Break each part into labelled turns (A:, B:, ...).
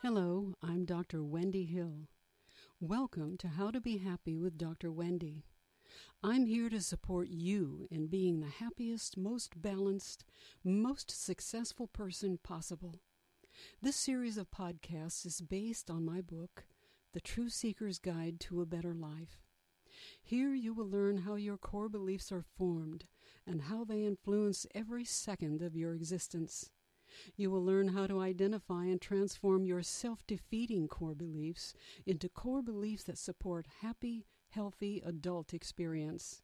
A: Hello, I'm Dr. Wendy Hill. Welcome to How to Be Happy with Dr. Wendy. I'm here to support you in being the happiest, most balanced, most successful person possible. This series of podcasts is based on my book, The True Seeker's Guide to a Better Life. Here you will learn how your core beliefs are formed and how they influence every second of your existence. You will learn how to identify and transform your self defeating core beliefs into core beliefs that support happy, healthy adult experience.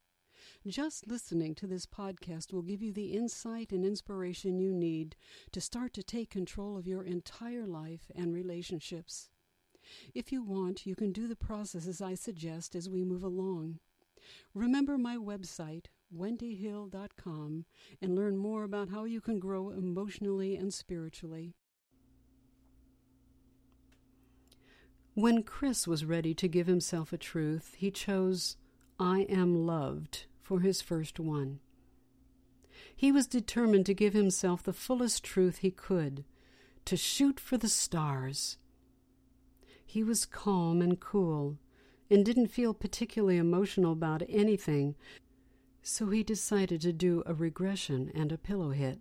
A: Just listening to this podcast will give you the insight and inspiration you need to start to take control of your entire life and relationships. If you want, you can do the processes I suggest as we move along. Remember my website, wendyhill.com, and learn more about how you can grow emotionally and spiritually. When Chris was ready to give himself a truth, he chose I am loved for his first one. He was determined to give himself the fullest truth he could, to shoot for the stars. He was calm and cool and didn't feel particularly emotional about anything, so he decided to do a regression and a pillow hit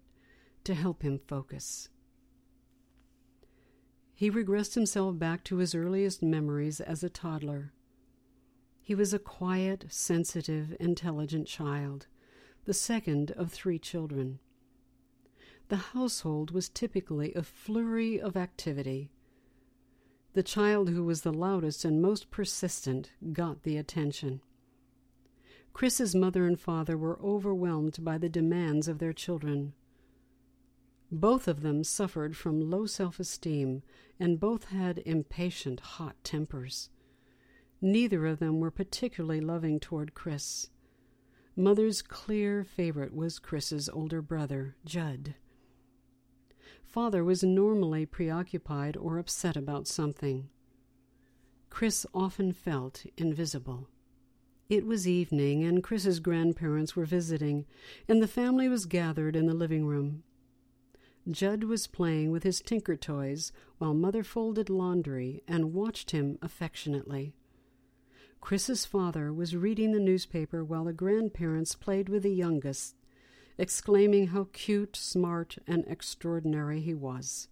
A: to help him focus. He regressed himself back to his earliest memories as a toddler. He was a quiet, sensitive, intelligent child, the second of three children. The household was typically a flurry of activity. The child who was the loudest and most persistent got the attention. Chris's mother and father were overwhelmed by the demands of their children. Both of them suffered from low self esteem, and both had impatient, hot tempers. Neither of them were particularly loving toward Chris. Mother's clear favorite was Chris's older brother, Judd. Father was normally preoccupied or upset about something. Chris often felt invisible. It was evening, and Chris's grandparents were visiting, and the family was gathered in the living room. Judd was playing with his tinker toys while Mother folded laundry and watched him affectionately. Chris's father was reading the newspaper while the grandparents played with the youngest, exclaiming how cute, smart, and extraordinary he was.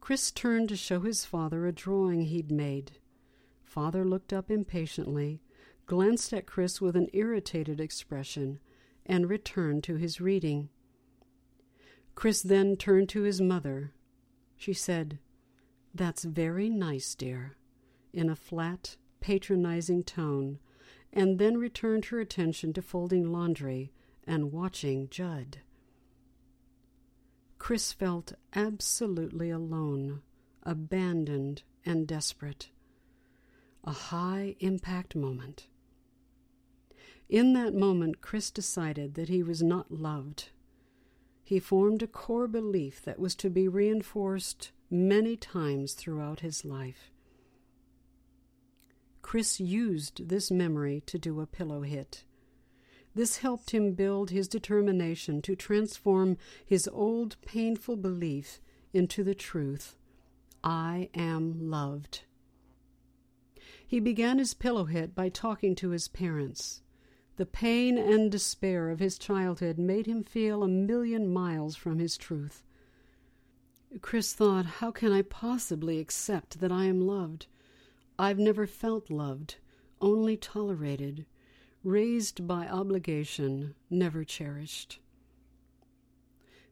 A: Chris turned to show his father a drawing he'd made. Father looked up impatiently glanced at Chris with an irritated expression, and returned to his reading. Chris then turned to his mother. She said, That's very nice, dear, in a flat, patronizing tone, and then returned her attention to folding laundry and watching Judd. Chris felt absolutely alone, abandoned, and desperate. A high impact moment. In that moment, Chris decided that he was not loved. He formed a core belief that was to be reinforced many times throughout his life. Chris used this memory to do a pillow hit. This helped him build his determination to transform his old painful belief into the truth I am loved. He began his pillow hit by talking to his parents. The pain and despair of his childhood made him feel a million miles from his truth. Chris thought, How can I possibly accept that I am loved? I've never felt loved, only tolerated, raised by obligation, never cherished.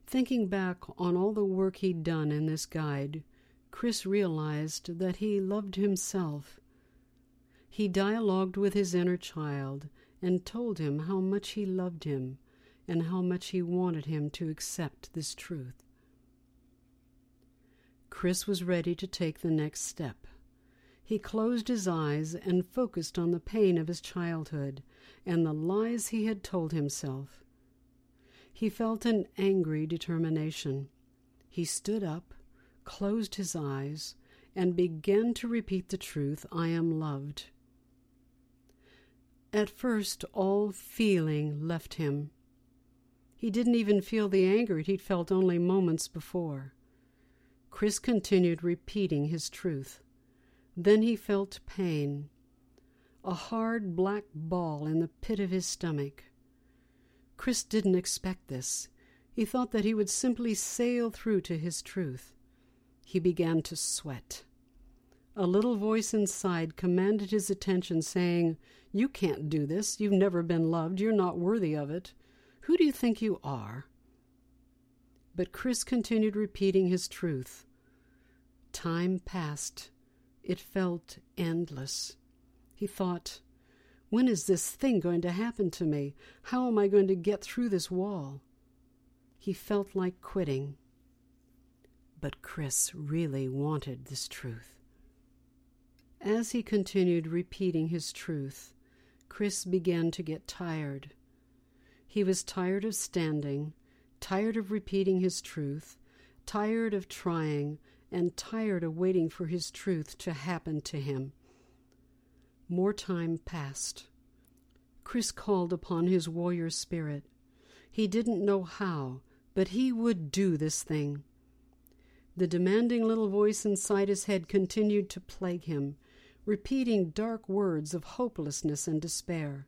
A: Thinking back on all the work he'd done in this guide, Chris realized that he loved himself. He dialogued with his inner child and told him how much he loved him and how much he wanted him to accept this truth. Chris was ready to take the next step. He closed his eyes and focused on the pain of his childhood and the lies he had told himself. He felt an angry determination. He stood up, closed his eyes, and began to repeat the truth I am loved. At first, all feeling left him. He didn't even feel the anger he'd felt only moments before. Chris continued repeating his truth. Then he felt pain, a hard black ball in the pit of his stomach. Chris didn't expect this. He thought that he would simply sail through to his truth. He began to sweat. A little voice inside commanded his attention, saying, You can't do this. You've never been loved. You're not worthy of it. Who do you think you are? But Chris continued repeating his truth. Time passed. It felt endless. He thought, When is this thing going to happen to me? How am I going to get through this wall? He felt like quitting. But Chris really wanted this truth. As he continued repeating his truth, Chris began to get tired. He was tired of standing, tired of repeating his truth, tired of trying, and tired of waiting for his truth to happen to him. More time passed. Chris called upon his warrior spirit. He didn't know how, but he would do this thing. The demanding little voice inside his head continued to plague him, repeating dark words of hopelessness and despair.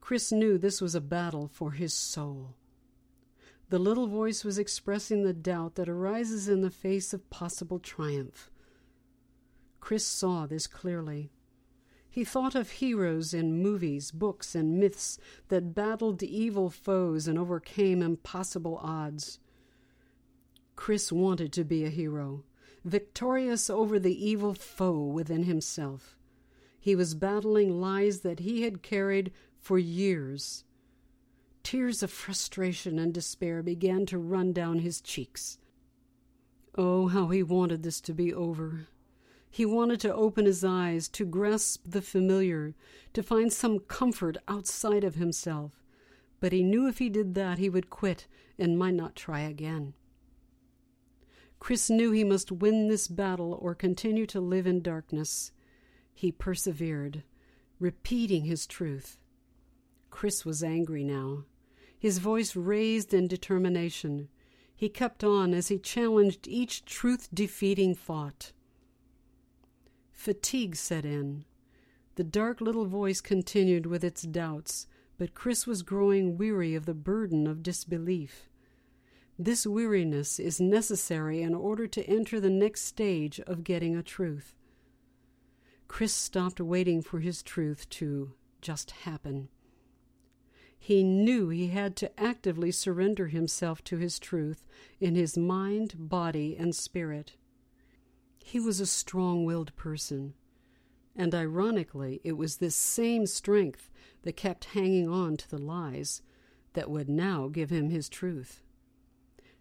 A: Chris knew this was a battle for his soul. The little voice was expressing the doubt that arises in the face of possible triumph. Chris saw this clearly. He thought of heroes in movies, books, and myths that battled evil foes and overcame impossible odds. Chris wanted to be a hero, victorious over the evil foe within himself. He was battling lies that he had carried for years. Tears of frustration and despair began to run down his cheeks. Oh, how he wanted this to be over. He wanted to open his eyes, to grasp the familiar, to find some comfort outside of himself. But he knew if he did that, he would quit and might not try again. Chris knew he must win this battle or continue to live in darkness. He persevered, repeating his truth. Chris was angry now, his voice raised in determination. He kept on as he challenged each truth defeating thought. Fatigue set in. The dark little voice continued with its doubts, but Chris was growing weary of the burden of disbelief. This weariness is necessary in order to enter the next stage of getting a truth. Chris stopped waiting for his truth to just happen. He knew he had to actively surrender himself to his truth in his mind, body, and spirit. He was a strong willed person. And ironically, it was this same strength that kept hanging on to the lies that would now give him his truth.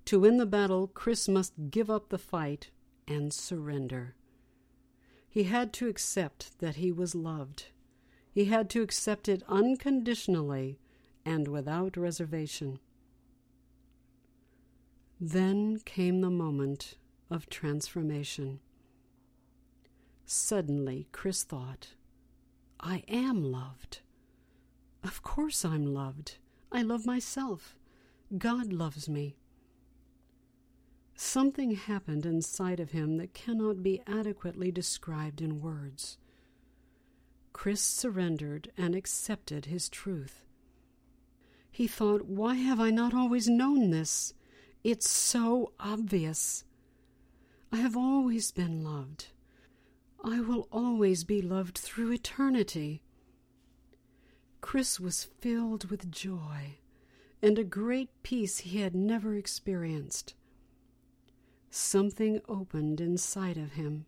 A: To win the battle, Chris must give up the fight and surrender. He had to accept that he was loved. He had to accept it unconditionally and without reservation. Then came the moment of transformation. Suddenly, Chris thought, I am loved. Of course I'm loved. I love myself. God loves me. Something happened inside of him that cannot be adequately described in words. Chris surrendered and accepted his truth. He thought, Why have I not always known this? It's so obvious. I have always been loved. I will always be loved through eternity. Chris was filled with joy and a great peace he had never experienced. Something opened inside of him.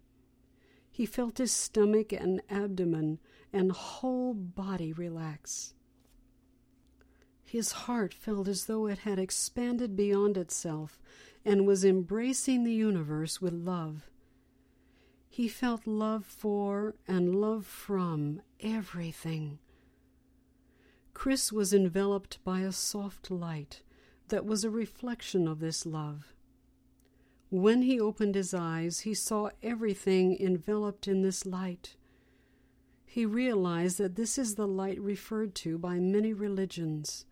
A: He felt his stomach and abdomen and whole body relax. His heart felt as though it had expanded beyond itself and was embracing the universe with love. He felt love for and love from everything. Chris was enveloped by a soft light that was a reflection of this love. When he opened his eyes, he saw everything enveloped in this light. He realized that this is the light referred to by many religions.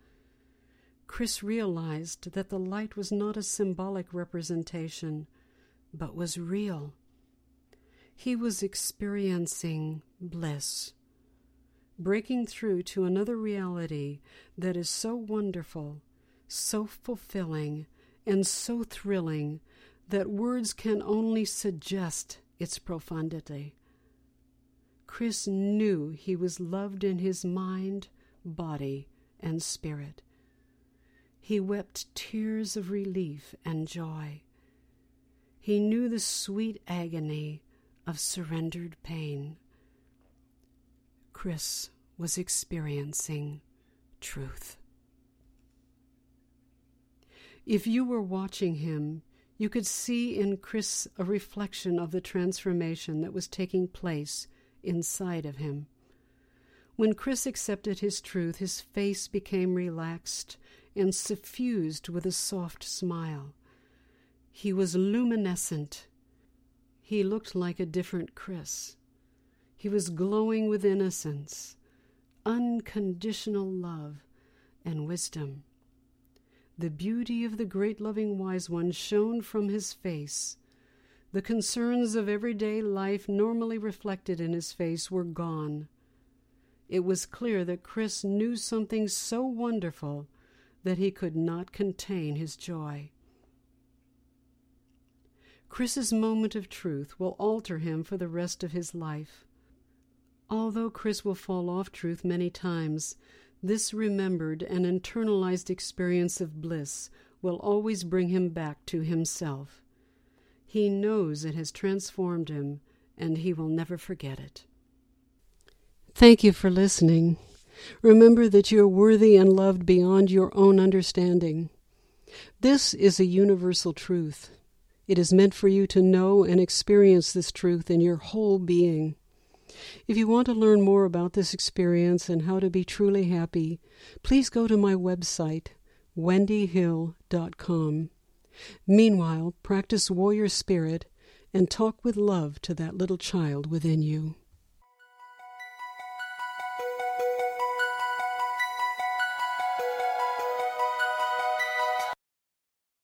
A: Chris realized that the light was not a symbolic representation but was real. He was experiencing bliss, breaking through to another reality that is so wonderful, so fulfilling, and so thrilling that words can only suggest its profundity. Chris knew he was loved in his mind, body, and spirit. He wept tears of relief and joy. He knew the sweet agony of surrendered pain. Chris was experiencing truth. If you were watching him, you could see in Chris a reflection of the transformation that was taking place inside of him. When Chris accepted his truth, his face became relaxed and suffused with a soft smile. He was luminescent. He looked like a different Chris. He was glowing with innocence, unconditional love, and wisdom. The beauty of the great loving wise one shone from his face. The concerns of everyday life normally reflected in his face were gone. It was clear that Chris knew something so wonderful that he could not contain his joy. Chris's moment of truth will alter him for the rest of his life. Although Chris will fall off truth many times, this remembered and internalized experience of bliss will always bring him back to himself. He knows it has transformed him, and he will never forget it. Thank you for listening. Remember that you are worthy and loved beyond your own understanding. This is a universal truth. It is meant for you to know and experience this truth in your whole being. If you want to learn more about this experience and how to be truly happy, please go to my website, wendyhill.com. Meanwhile, practice warrior spirit and talk with love to that little child within you.